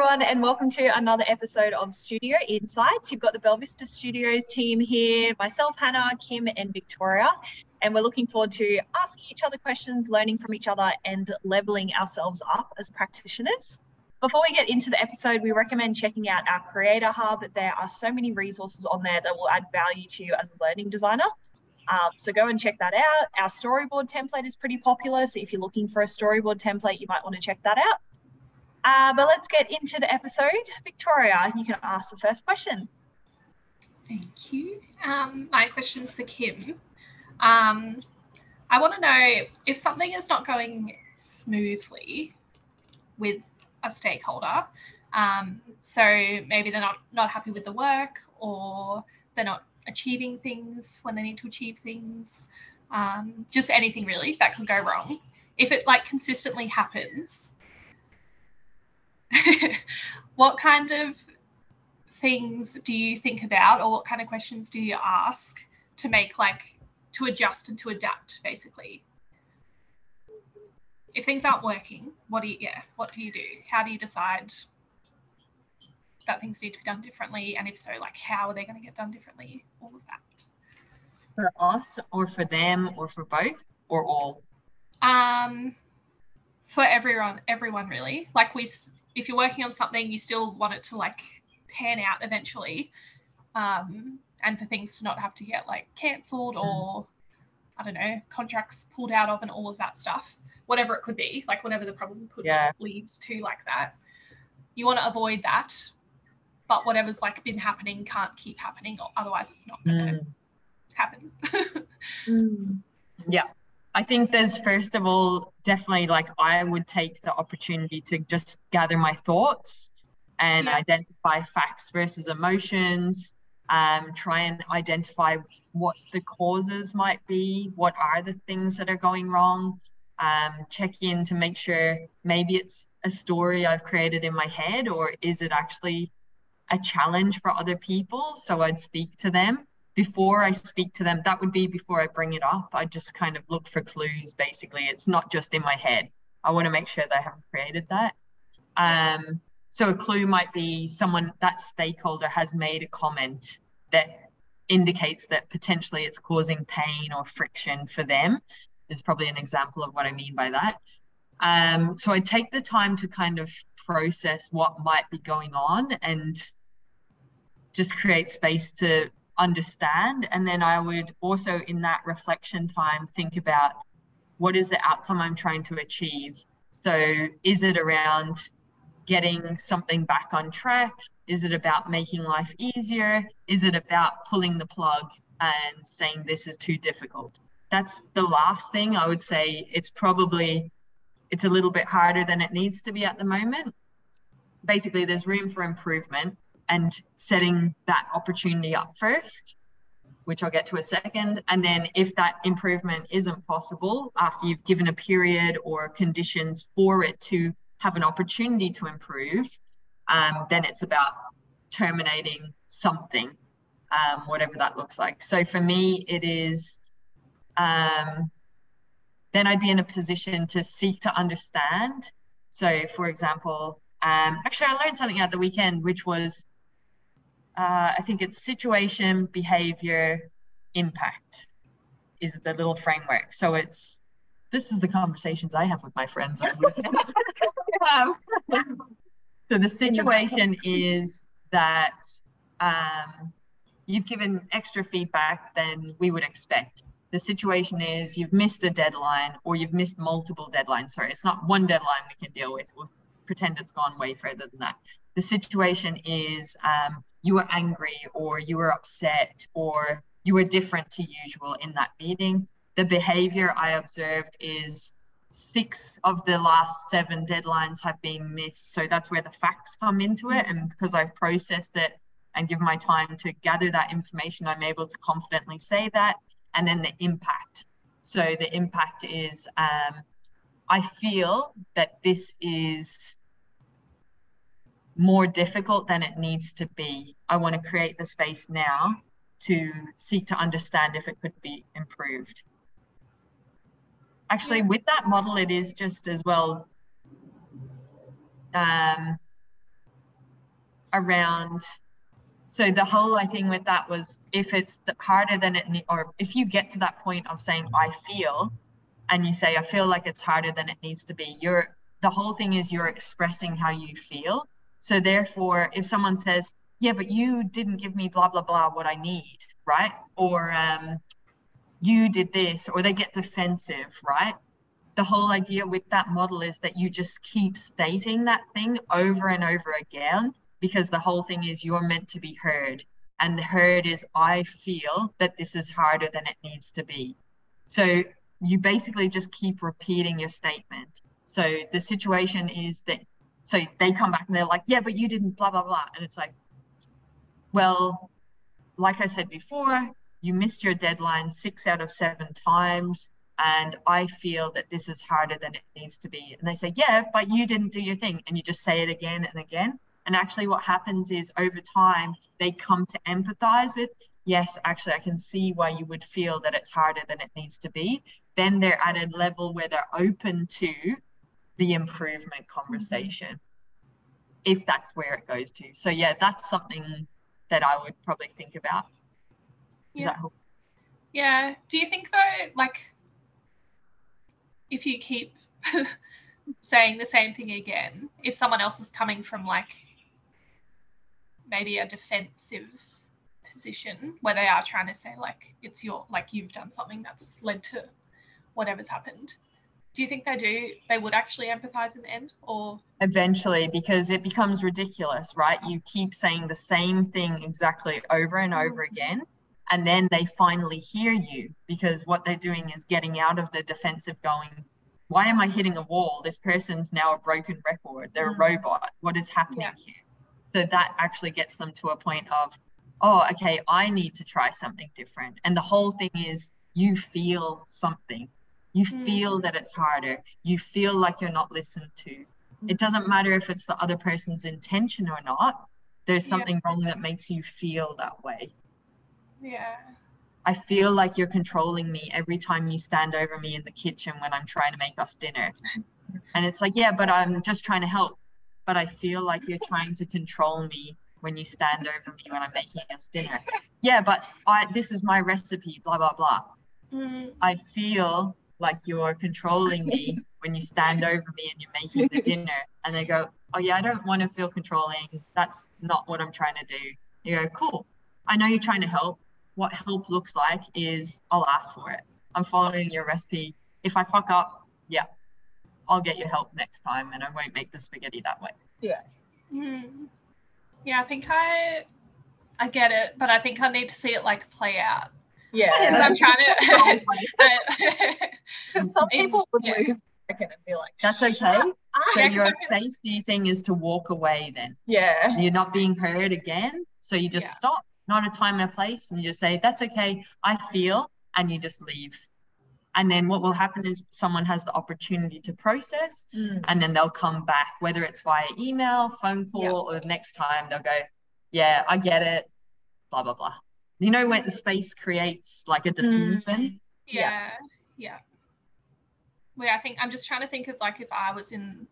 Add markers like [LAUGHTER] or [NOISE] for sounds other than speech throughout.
everyone, and welcome to another episode of Studio Insights. You've got the Belvista Studios team here, myself, Hannah, Kim, and Victoria, and we're looking forward to asking each other questions, learning from each other, and leveling ourselves up as practitioners. Before we get into the episode, we recommend checking out our Creator Hub. There are so many resources on there that will add value to you as a learning designer. Um, so go and check that out. Our storyboard template is pretty popular. So if you're looking for a storyboard template, you might want to check that out. Uh, but let's get into the episode. Victoria, you can ask the first question. Thank you. Um, my question's for Kim. Um, I want to know if something is not going smoothly with a stakeholder. Um, so maybe they're not not happy with the work, or they're not achieving things when they need to achieve things. Um, just anything really that could go wrong. If it like consistently happens, [LAUGHS] what kind of things do you think about or what kind of questions do you ask to make like to adjust and to adapt basically? If things aren't working what do you yeah what do you do? How do you decide that things need to be done differently? And if so like how are they going to get done differently? All of that. For us or for them or for both or all? Um for everyone everyone really. Like we if you're working on something, you still want it to like pan out eventually, um, and for things to not have to get like cancelled mm. or I don't know contracts pulled out of and all of that stuff, whatever it could be, like whatever the problem could yeah. lead to, like that. You want to avoid that, but whatever's like been happening can't keep happening, or otherwise it's not going to mm. happen. [LAUGHS] mm. Yeah. I think there's first of all definitely like I would take the opportunity to just gather my thoughts and yeah. identify facts versus emotions. Um, try and identify what the causes might be, what are the things that are going wrong. Um, check in to make sure maybe it's a story I've created in my head or is it actually a challenge for other people? So I'd speak to them before I speak to them, that would be before I bring it up. I just kind of look for clues, basically. It's not just in my head. I want to make sure they haven't created that. Um, so a clue might be someone, that stakeholder has made a comment that indicates that potentially it's causing pain or friction for them, is probably an example of what I mean by that. Um, so I take the time to kind of process what might be going on and just create space to understand. And then I would also, in that reflection time, think about what is the outcome I'm trying to achieve. So, is it around getting something back on track? Is it about making life easier? Is it about pulling the plug and saying this is too difficult? That's the last thing I would say. It's probably it's a little bit harder than it needs to be at the moment. Basically, there's room for improvement and setting that opportunity up first, which I'll get to a second. And then if that improvement isn't possible after you've given a period or conditions for it to have an opportunity to improve, um, then it's about terminating something, um, whatever that looks like. So for me, it is. Um, then I'd be in a position to seek to understand. So, for example, um, actually, I learned something at the weekend, which was uh, I think it's situation, behavior, impact is the little framework. So it's this is the conversations I have with my friends. um, [LAUGHS] so the situation is that um, you've given extra feedback than we would expect. The situation is you've missed a deadline or you've missed multiple deadlines. Sorry, it's not one deadline we can deal with. We'll pretend it's gone way further than that. The situation is um, you were angry or you were upset or you were different to usual in that meeting. The behavior I observed is six of the last seven deadlines have been missed. So that's where the facts come into it. And because I've processed it and given my time to gather that information, I'm able to confidently say that. And then the impact. So the impact is um, I feel that this is more difficult than it needs to be. I want to create the space now to seek to understand if it could be improved. Actually, with that model, it is just as well. Um, around so the whole I thing with that was if it's harder than it or if you get to that point of saying I feel and you say I feel like it's harder than it needs to be you're the whole thing is you're expressing how you feel so therefore if someone says yeah but you didn't give me blah blah blah what I need right? Or um you did this or they get defensive right? The whole idea with that model is that you just keep stating that thing over and over again because the whole thing is you're meant to be heard. And the heard is i feel that this is harder than it needs to be. So you basically just keep repeating your statement. So the situation is that so they come back and they're like yeah but you didn't blah blah blah and it's like well like i said before you missed your deadline six out of seven times and I feel that this is harder than it needs to be. And they say, Yeah, but you didn't do your thing. And you just say it again and again. And actually, what happens is over time, they come to empathize with, Yes, actually, I can see why you would feel that it's harder than it needs to be. Then they're at a level where they're open to the improvement conversation, mm-hmm. if that's where it goes to. So, yeah, that's something that I would probably think about. Yeah. Yeah. Do you think though, like if you keep [LAUGHS] saying the same thing again, if someone else is coming from like maybe a defensive position where they are trying to say like it's your like you've done something that's led to whatever's happened do you think they do they would actually empathize in the end or? Eventually because it becomes ridiculous right? You keep saying the same thing exactly over and over mm. again and then they finally hear you because what they're doing is getting out of the defensive going why am i hitting a wall? This person's now a broken record. They're mm. a robot. What is happening yeah. here? So that actually gets them to a point of oh okay i need to try something different. And the whole thing is you feel something you mm. feel that it's harder you feel like you're not listened to mm. it doesn't matter if it's the other person's intention or not there's something yeah. wrong that makes you feel that way yeah. I feel like you're controlling me every time you stand over me in the kitchen when I'm trying to make us dinner. And it's like, yeah, but I'm just trying to help. But I feel like you're trying to control me when you stand over me when I'm making us dinner. [LAUGHS] Yeah, but I this is my recipe, blah blah blah. Mm. I feel like you're controlling me [LAUGHS] when you stand over me and you're making the dinner. And they go, Oh yeah, I don't want to feel controlling. That's not what I'm trying to do. You go, Cool. I know you're trying to help, what help looks like is I'll ask for it. I'm following your recipe. If I fuck up, yeah, I'll get your help next time and I won't make the spaghetti that way. Yeah. Mm. Yeah, I think I I get it, but I think I need to see it like play out. Yeah. I'm trying [LAUGHS] to [LAUGHS] [LAUGHS] because some people would yeah. lose second and be like, that's okay. So yeah, your safety thing is to walk away then. Yeah. You're not being heard again. So you just yeah. stop not a time and a place, and you just say, That's okay, I feel, and you just leave. And then what will happen is someone has the opportunity to process, mm. and then they'll come back, whether it's via email, phone call, yeah. or the next time they'll go, Yeah, I get it, blah, blah, blah. You know, when the space creates like a diffusion. Mm. Yeah, yeah. Well, I think I'm just trying to think of like if I was in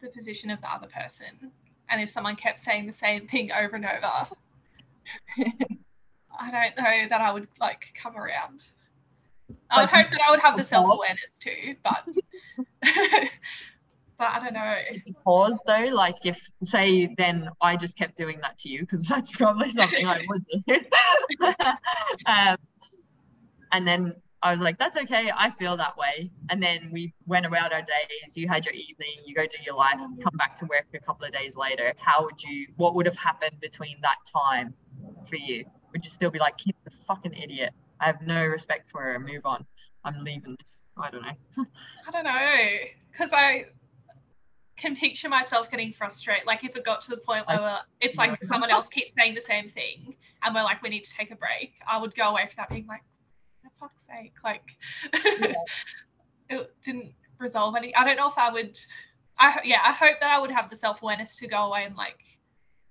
the position of the other person and if someone kept saying the same thing over and over [LAUGHS] I don't know that I would like come around. I would hope that I would have the self awareness too, but [LAUGHS] but I don't know. Pause though, like if say then I just kept doing that to you because [LAUGHS] that's probably something I would do. [LAUGHS] um, and then I was like, that's okay. I feel that way. And then we went about our days. You had your evening, you go do your life, come back to work a couple of days later. How would you, what would have happened between that time for you? Would you still be like, Kim, the fucking idiot? I have no respect for her. Move on. I'm leaving this. I don't know. [LAUGHS] I don't know. Because I can picture myself getting frustrated. Like if it got to the point where I, it's like someone else keeps saying the same thing and we're like, we need to take a break, I would go away from that being like, for fuck's sake, like yeah. [LAUGHS] it didn't resolve any. I don't know if I would. I yeah, I hope that I would have the self awareness to go away and like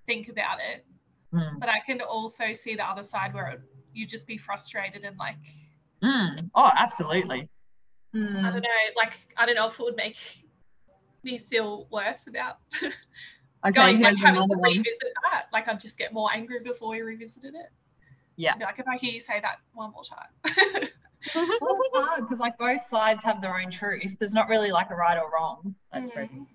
think about it Mm. But I can also see the other side where you just be frustrated and like. Mm. Oh, absolutely. Mm. I don't know. Like, I don't know if it would make me feel worse about [LAUGHS] Okay, going like having another to one. revisit that. Like I'd just get more angry before we revisited it. Yeah. Be like if I hear you say that one more time. [LAUGHS] Well, it's hard because like both sides have their own truth. There's not really like a right or wrong. That's very Mm.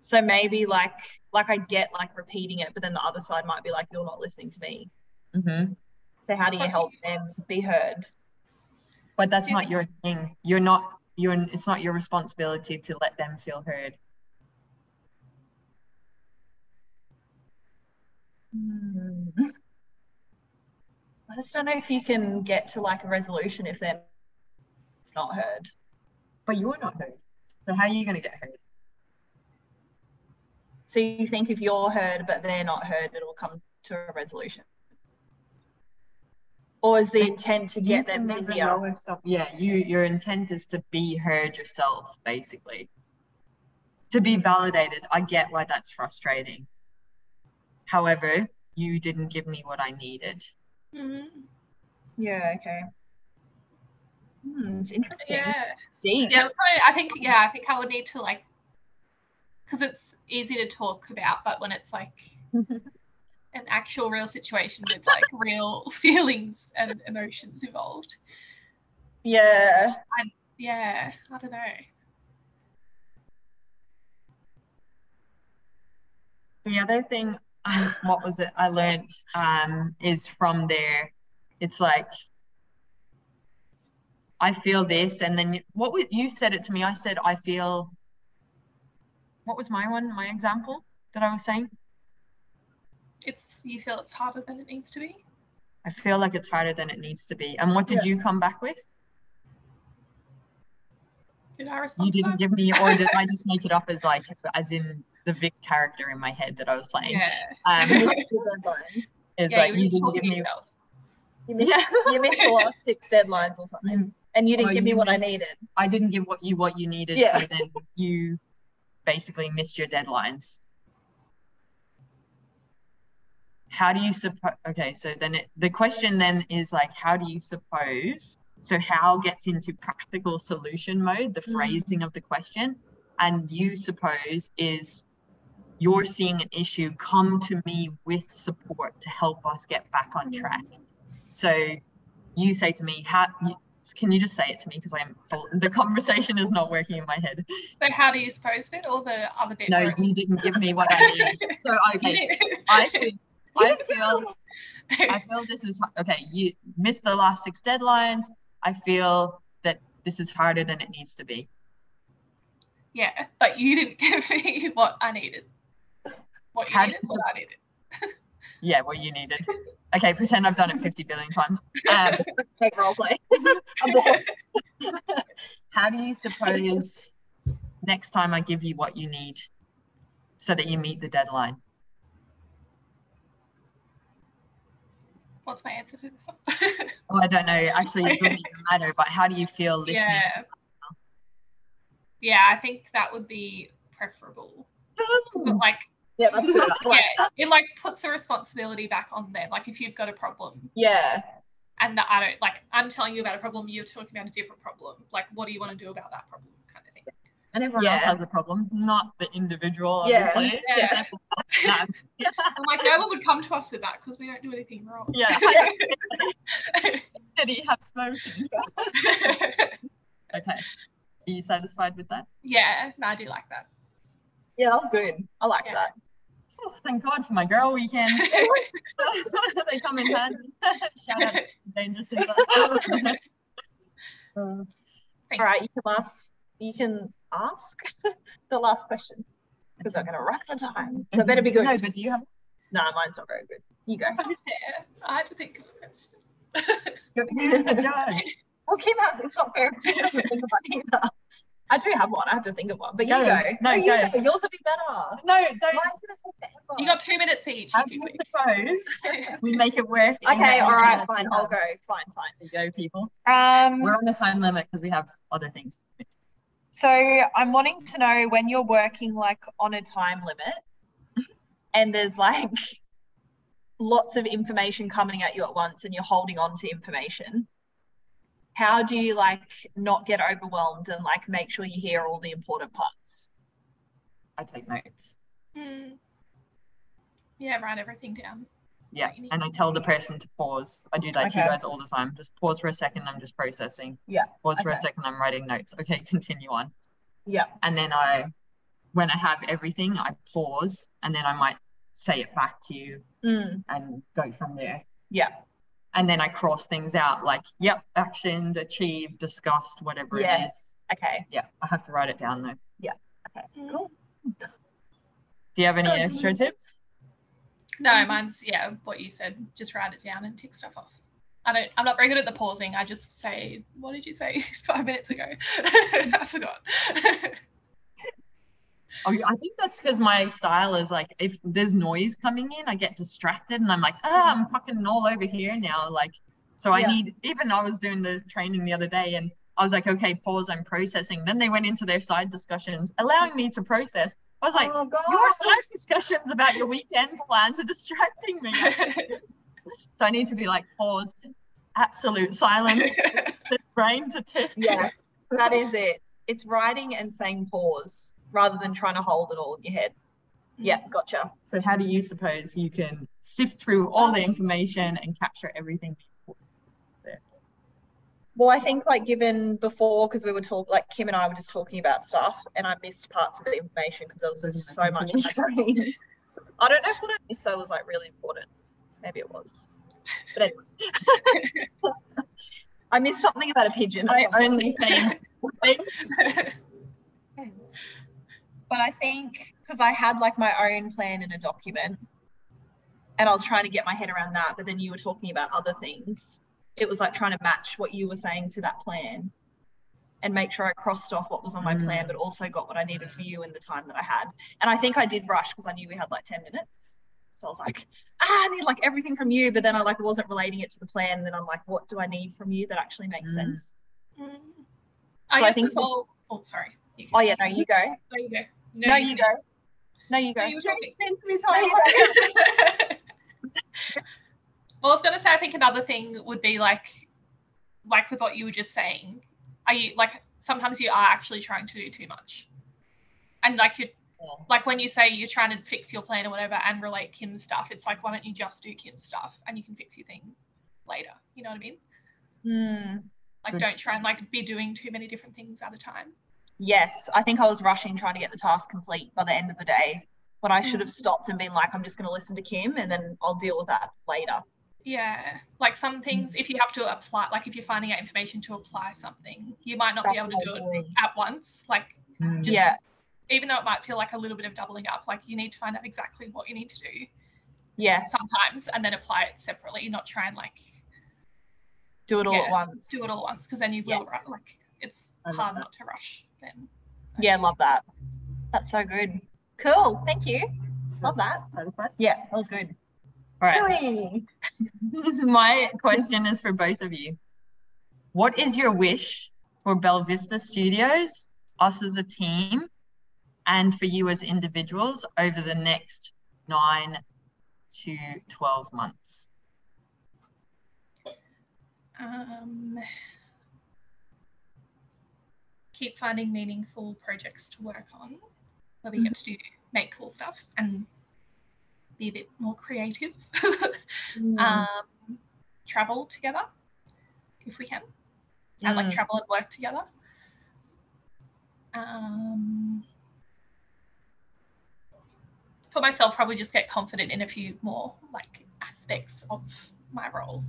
So maybe like like I get like repeating it, but then the other side might be like, you're not listening to me. Mhm. So how do you help them be heard? But that's not your thing. You're not. You're. It's not your responsibility to let them feel heard. Hmm. I just don't know if you can get to like a resolution if they're not heard. But you're not heard. So how are you going to get heard? So you think if you're heard but they're not heard, it'll come to a resolution? Or is the intent to get them to hear? know if yeah, you. Your intent is to be heard yourself, basically. To be validated. I get why that's frustrating. However, you didn't give me what I needed. Mhm. Yeah, okay. Hmm, it's interesting. Yeah. Deep. Yeah, so I think yeah, I think I would need to like because it's easy to talk about, but when it's like [LAUGHS] an actual real situation with like [LAUGHS] real [LAUGHS] feelings and emotions involved. Yeah. Yeah, I don't know. The other thing, um, what was it I learned um, is from there, it's like, I feel this, and then what was, you said it to me. I said, I feel, what was my one, my example that I was saying? It's you feel it's harder than it needs to be. I feel like it's harder than it needs to be. And what did Yeah. you come back with? Did I respond? You didn't that? give me, or did I just make it up [LAUGHS] as like, as in the Vic character in my head that I was playing? Yeah. Um, [LAUGHS] deadlines. it's yeah, like you you didn't give me. yourself. You missed, Yeah. you missed the last six deadlines or something. Mm. And you didn't Oh, give me you what I needed. I didn't give what you what you needed, Yeah. so then you basically missed your deadlines. How do you suppose? Okay, so then it, the question then is like, how do you suppose? So how gets into practical solution mode, the Mm. phrasing of the question, and you suppose is you're seeing an issue, come to me with support to help us get back on track. So you say to me, how can you just say it to me because I'm the conversation is not working in my head. So how do you suppose bit all the other bit? No, you didn't give me what I need. [LAUGHS] So okay, I feel I feel I feel this is okay. You missed the last six deadlines. I feel that this is harder than it needs to be. yeah, but you didn't [LAUGHS] give me what I needed. What you How needed, what I needed. [LAUGHS] Yeah, what you needed. Okay, pretend I've done it 50 billion times. Um, [LAUGHS] Take role play. how do you suppose next time I give you what you need so that you meet the deadline? What's my answer to this one? Well, [LAUGHS] oh, I don't know. Actually, it doesn't even matter. But how do you feel listening? yeah. Yeah, I think that would be preferable. Oh. Like, yeah, that's good. Like yeah, it like puts the responsibility back on them. Like, if you've got a problem Yeah. and that I don't like, I'm telling you about a problem, you're talking about a different problem. Like, what do you want to do about that problem, kind of thing. And everyone else has a problem, not the individual. Yeah. Obviously. Yeah. No. I'm [LAUGHS] like, no one would come to us with that because we don't do anything wrong. Yeah. [LAUGHS] [LAUGHS] Did he have spoken? Okay. Are you satisfied with that? yeah, no, I do like that. Yeah, that's good. I like Yeah. that. Oh, thank God for my girl weekend. they come in handy. Shout out to Danger Super. Uh, All right, you can ask. You can ask [LAUGHS] the last question because I'm gonna run out of time. So better be good. No, but do you have? No, mine's not very good. You go. Yeah, I had to think of a question. [LAUGHS] Who's the judge? Well, Kim has. It's not fair. if doesn't think of one either. I do have one. I have to think of one. But you Go. go. No, you go. Yours will be better. No, don't. Mine's gonna take forever. You got two minutes each. How if do you you suppose [LAUGHS] we make it work? Okay. All right. Fine. I'll go. Fine. Fine. You go, people. Um. We're on the time limit because we have other things. To finish. So I'm wanting to know when you're working like on a time limit and there's like lots of information coming at you at once and you're holding on to information. How do you like not get overwhelmed and like make sure you hear all the important parts? I take notes. Hmm. Yeah, write everything down. Yeah. And I tell the person to pause. I do that to you guys all the time. Just pause for a second. I'm just processing. Yeah, Pause for a second. I'm writing notes. Okay, [LAUGHS] continue on. Yeah. And then I, when I have everything, I pause and then I might say it back to you Mm, and go from there. yeah. And then I cross things out like, yep, actioned, achieved, discussed, whatever it is. Yes. Okay. Yeah, I have to write it down though. Yeah. Okay. Mm. Cool. Do you have any extra tips? No, mine's yeah, what you said. Just write it down and tick stuff off. I don't. I'm not very good at the pausing. I just say, "What did you say [LAUGHS] five minutes ago?" [LAUGHS] I forgot. [LAUGHS] Oh, I think that's because my style is like if there's noise coming in, I get distracted and I'm like, ah, I'm fucking all over here now. Like, so I Yeah. need. Even I was doing the training the other day and I was like, okay, pause. I'm processing. Then they went into their side discussions, allowing me to process. I was like, oh, your side discussions about your weekend plans are distracting me. [LAUGHS] So I need to be like, pause, absolute silence, [LAUGHS] the brain to tick. Yes, that is it. It's writing and saying pause rather than trying to hold it all in your head. Mm. Yeah, gotcha. So how do you suppose you can sift through all the information and capture everything? Well, I think like given before, because we were talking, like Kim and I were just talking about stuff, and I missed parts of the information because there was just so much in my brain. I don't know if what I missed though was like really important. Maybe it was, but anyway. [LAUGHS] I missed something about a pigeon. I only say things. [LAUGHS] but I think because I had like my own plan in a document and I was trying to get my head around that, but then you were talking about other things. It was like trying to match what you were saying to that plan and make sure I crossed off what was on my plan, Mm. but also got what I needed for you in the time that I had. And I think I did rush because I knew we had like 10 minutes. So I was like, ah, I need like everything from you, but then I like wasn't relating it to the plan. And then I'm like, what do I need from you that actually makes Mm. sense? Mm. So I I guess think as well. Oh, sorry. Oh yeah, no, you go. No, you go. No, you go. No, you go. No, you were talking. No, you go. [LAUGHS] well, I was going to say, I think another thing would be like, like with what you were just saying, are you like sometimes you are actually trying to do too much, and like you, Yeah. like when you say you're trying to fix your plan or whatever and relate Kim's stuff, it's like why don't you just do Kim's stuff and you can fix your thing later? You know what I mean? Hmm. Like don't try and like be doing too many different things at a time. Yes, I think I was rushing trying to get the task complete by the end of the day. When I should have stopped and been like, I'm just going to listen to Kim and then I'll deal with that later. Yeah, like some things, if you have to apply, like if you're finding out information to apply something, you might not be able to do it doing. at once. Like, Mm. just Yeah. even though it might feel like a little bit of doubling up, like you need to find out exactly what you need to do Yes, sometimes and then apply it separately, not try and like do it all yeah, at once. do it all at once because then you will, Yes. ru- like, it's hard that. not to rush then. Yeah, love that. That's so good. Cool. Thank you. Love that. Satisfied? Yeah, that was good. All right. [LAUGHS] My question is for both of you. What is your wish for Belvista Studios, us as a team, and for you as individuals over the next nine to 12 months? Um, keep finding meaningful projects to work on where we get to do make cool stuff and be a bit more creative. Mm. um, travel together if we can, and like Mm. travel and work together. Um, for myself, probably just get confident in a few more like aspects of my role.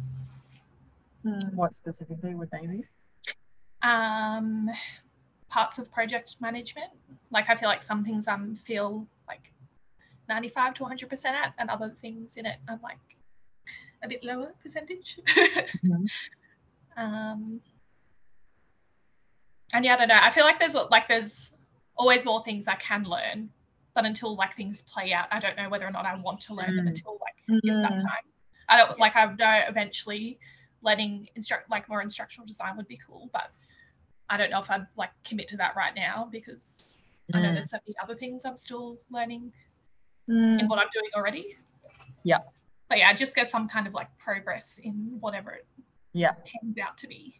Mm. What specifically would they be? um, parts of project management. Like I feel like some things I'm feel like 95 to 100% at, and other things in it I'm like a bit lower percentage. Mhm. [LAUGHS] um, and yeah, I don't know. I feel like there's like there's always more things I can learn, but until like things play out, I don't know whether or not I want to learn them Mm. until like it's that Mm. time. I don't like I know eventually letting instruct like more instructional design would be cool, but I don't know if I'd like commit to that right now because I know Mm. there's so many other things I'm still learning Mm. in what I'm doing already. Yeah. But yeah, just get some kind of like progress in whatever it Yeah. pans out to be.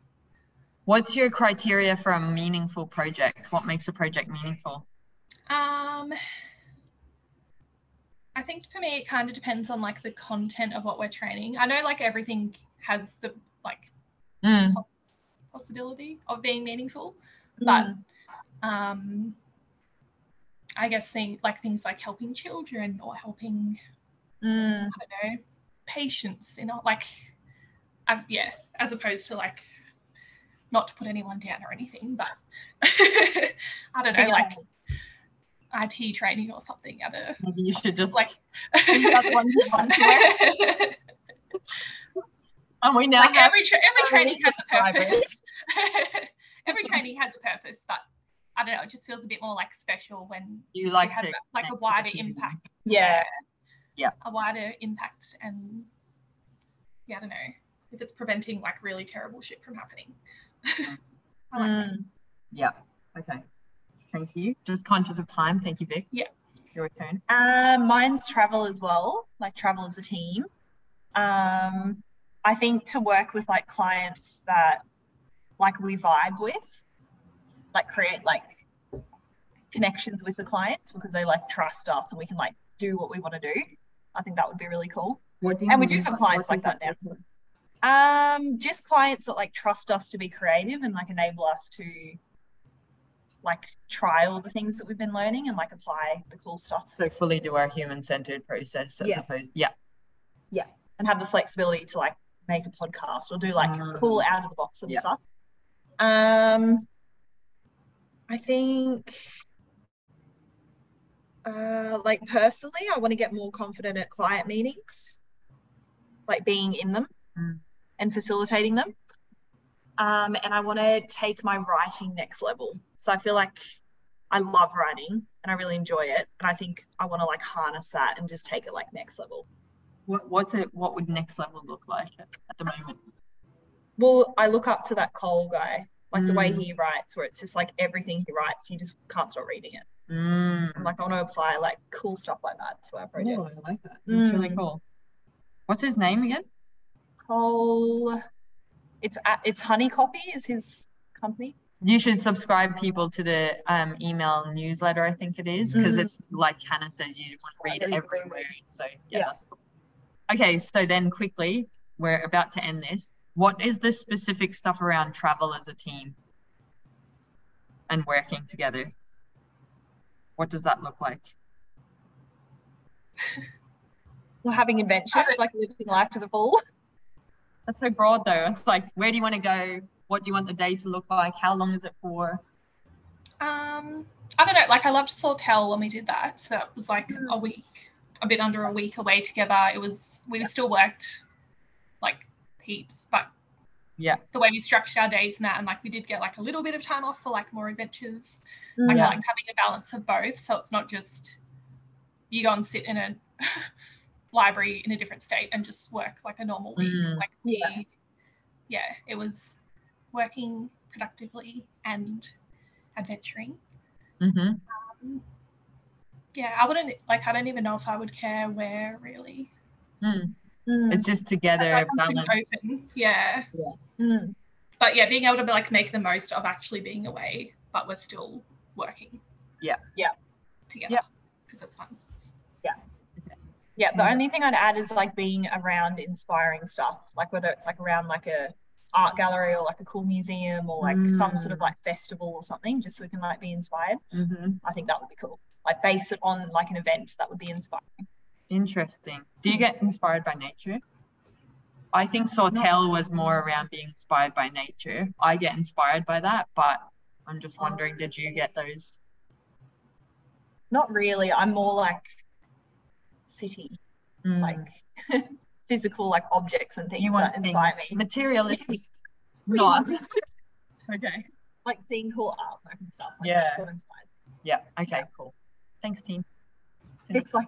What's your criteria for a meaningful project? What makes a project meaningful? Um I think for me, it kind of depends on like the content of what we're training. I know like everything has the like Mm. poss- possibility of being meaningful, but Mm. um, I guess thing like things like helping children or helping Mm. I don't know patients, you know, like um, yeah, as opposed to like not to put anyone down or anything, but [LAUGHS] I don't know, Yeah. like IT training or something at a Maybe you should just like These are the ones you want to [LAUGHS] wear. [LAUGHS] and we now like have every tra- every training has a purpose. every training has a purpose, but I don't know. It just feels a bit more like special when you like has to like a connect with the wider impact. Yeah. Yeah. A wider impact, and yeah, I don't know if it's preventing like really terrible shit from happening. [LAUGHS] I like that. Mm. Yeah. Okay. Thank you. Just conscious of time. Thank you, Vic. Yeah. Your turn. Uh, mine's travel as well, like travel as a team. Um, I think to work with like clients that like we vibe with, like create like connections with the clients because they like trust us and we can like do what we want to do. I think that would be really cool. What do And we do have clients like that now. Um, just clients that like trust us to be creative and like enable us to like try all the things that we've been learning and like apply the cool stuff So fully do our human-centered process as Yeah. opposed. Yeah. Yeah. And have the flexibility to like make a podcast or do like Mm. cool out of the box and Yeah. stuff. Um, I think, uh, like personally, I want to get more confident at client meetings, like being in them Mm. and facilitating them. Um, and I want to take my writing next level. So I feel like I love writing and I really enjoy it. And I think I want to like harness that and just take it like next level. What what's it? What would next level look like at, at the moment? Well, I look up to that Cole guy, like the way Mm. he writes, where it's just like everything he writes, you just can't stop reading it. Mm. I'm like, I want to apply like cool stuff like that to our Oh, projects. I like that. Really Mm. cool. What's his name again? Cole, it's at, it's Honey Copy is his company. You should subscribe people to the um, email newsletter, I think it is, because Mhm. it's like Hannah says, you want to read Really everywhere. So yeah, Yeah. that's cool. Okay, so then quickly, we're about to end this. What is the specific stuff around travel as a team and working together? What does that look like? [LAUGHS] We're having adventures, like living life to the full. [LAUGHS] That's so broad though. It's like, where do you want to go? What do you want the day to look like? How long is it for? Um, I don't know. Like I loved Sawtell when we did that. So that was like Mm. a week, a bit under a week away together. It was we still worked like heaps, but Yeah. the way we structured our days and that, and like we did get like a little bit of time off for like more adventures. Like Yeah. I liked having a balance of both, so it's not just you go and sit in a [LAUGHS] library in a different state and just work like a normal week. Mm. Like we, Yeah. yeah, it was working productively and adventuring. Mm-hmm. Yeah, I wouldn't like. I don't even know if I would care where really. Mm. Mm, It's just together, Like, balance. open. Yeah, mm, but yeah, being able to like make the most of actually being away, but we're still working. Yeah. Yeah. Together. Yeah. Because it's fun. Yeah, Yeah. the Mm. only thing I'd add is like being around inspiring stuff, like whether it's like around like a art gallery or like a cool museum or like some sort of Mm. like festival or something, just so we can like be inspired. Mm-hmm. I think that would be cool. Like base it on like an event that would be inspiring. Interesting. Do you get inspired by nature? I think Sawtell was more around being inspired by nature. I get inspired by that, but I'm just wondering, did you get those? Not really. I'm more like city, Mm, like [LAUGHS] physical like objects and things you want that inspire things me. materialistic, [LAUGHS] [LAUGHS] not. Okay. like seeing cool artwork and stuff. Like Yeah. That's what inspires me. Yeah. Okay. Cool. Thanks, team. It's like.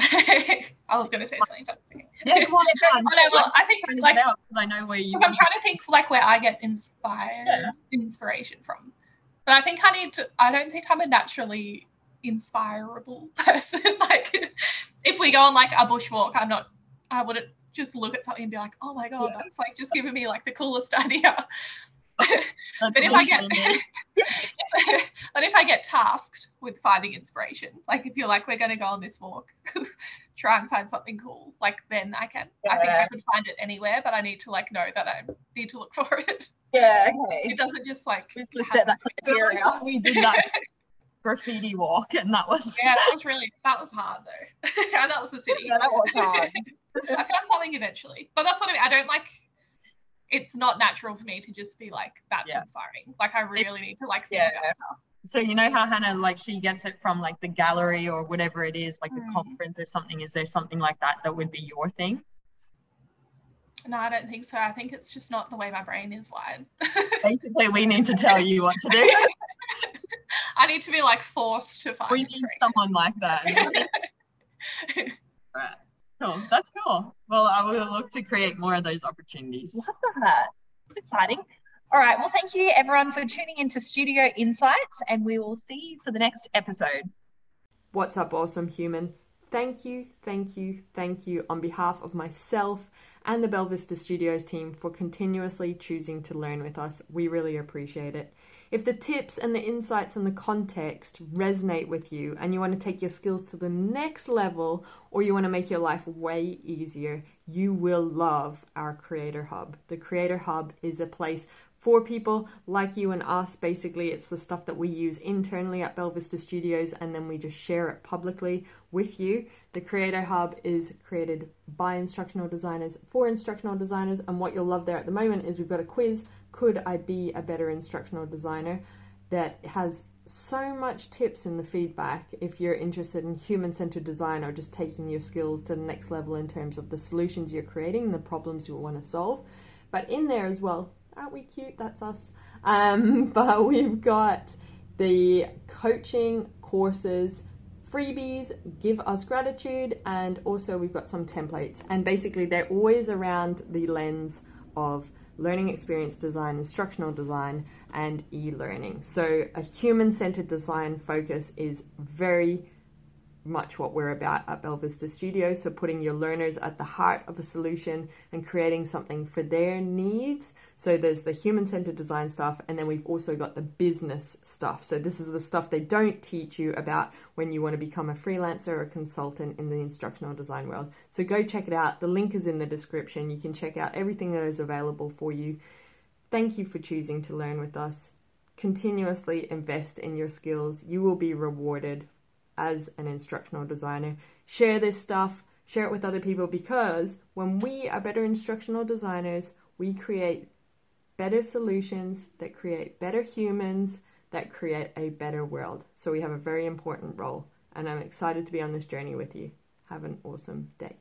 [LAUGHS] I was going to say something, but. Yeah. Come on. I know, well, I think like out, 'cause I know where you. because I'm trying to think like where I get inspired Yeah. inspiration from. But I think I need to I don't think I'm a naturally inspirable [LAUGHS] person. [LAUGHS] like if we go on like a bushwalk, I'm not I wouldn't just look at something and be like, oh my god, Yeah. that's like just giving me like the coolest idea. But if I get. [LAUGHS] But if I get tasked with finding inspiration, like if you're like, we're going to go on this walk, [LAUGHS] try and find something cool, like then I can. Yeah. I think I could find it anywhere, but I need to like know that I need to look [LAUGHS] for it. Yeah, okay. It doesn't just like just set that criteria. we did that graffiti walk, and that was yeah, that was really that was hard though. and that was the city. Yeah, that was hard. I found something eventually, but that's what I mean. I don't like. It's not natural for me to just be like, "That's yeah. inspiring." Like I really need to like think yeah. about stuff. So you know how Hannah like she gets it from like the gallery or whatever it is, like mm. a conference or something. Is there something like that that would be your thing? No, I don't think so. I think it's just not the way my brain is wired. [LAUGHS] Basically, we need to tell you what to do. [LAUGHS] I need to be like forced to find. We need someone like that. [LAUGHS] right. Cool. That's cool. Well, I will look to create more of those opportunities. Love that. It's exciting. All right. Well, thank you everyone for tuning into Studio Insights, and we will see you for the next episode. What's up, awesome human? Thank you, thank you, thank you on behalf of myself and the Belvista Studios team for continuously choosing to learn with us. We really appreciate it. If the tips and the insights and the context resonate with you and you want to take your skills to the next level or you want to make your life way easier, you will love our Creator Hub. The Creator Hub is a place for people like you and us. Basically, it's the stuff that we use internally at Belvista Studios and then we just share it publicly with you. The Creator Hub is created by instructional designers for instructional designers, and what you'll love there at the moment is we've got a quiz Could I Be a Better Instructional Designer? that has so much tips in the feedback if you're interested in human centered design or just taking your skills to the next level in terms of the solutions you're creating, the problems you want to solve. But in there as well, aren't we cute? That's us. Um, [LAUGHS] but we've got the coaching courses, freebies, give us gratitude, and also we've got some templates. And basically, they're always around the lens of learning experience design, instructional design, and e learning. So, a human centered design focus is very much what we're about at Belvista Studio. So, putting your learners at the heart of a solution and creating something for their needs. So, there's the human centered design stuff, and then we've also got the business stuff. So, this is the stuff they don't teach you about when you want to become a freelancer or a consultant in the instructional design world. So, go check it out. The link is in the description. You can check out everything that is available for you. Thank you for choosing to learn with us. Continuously invest in your skills. You will be rewarded as an instructional designer. Share this stuff, share it with other people because when we are better instructional designers, we create better solutions that create better humans that create a better world. So we have a very important role, and I'm excited to be on this journey with you. Have an awesome day.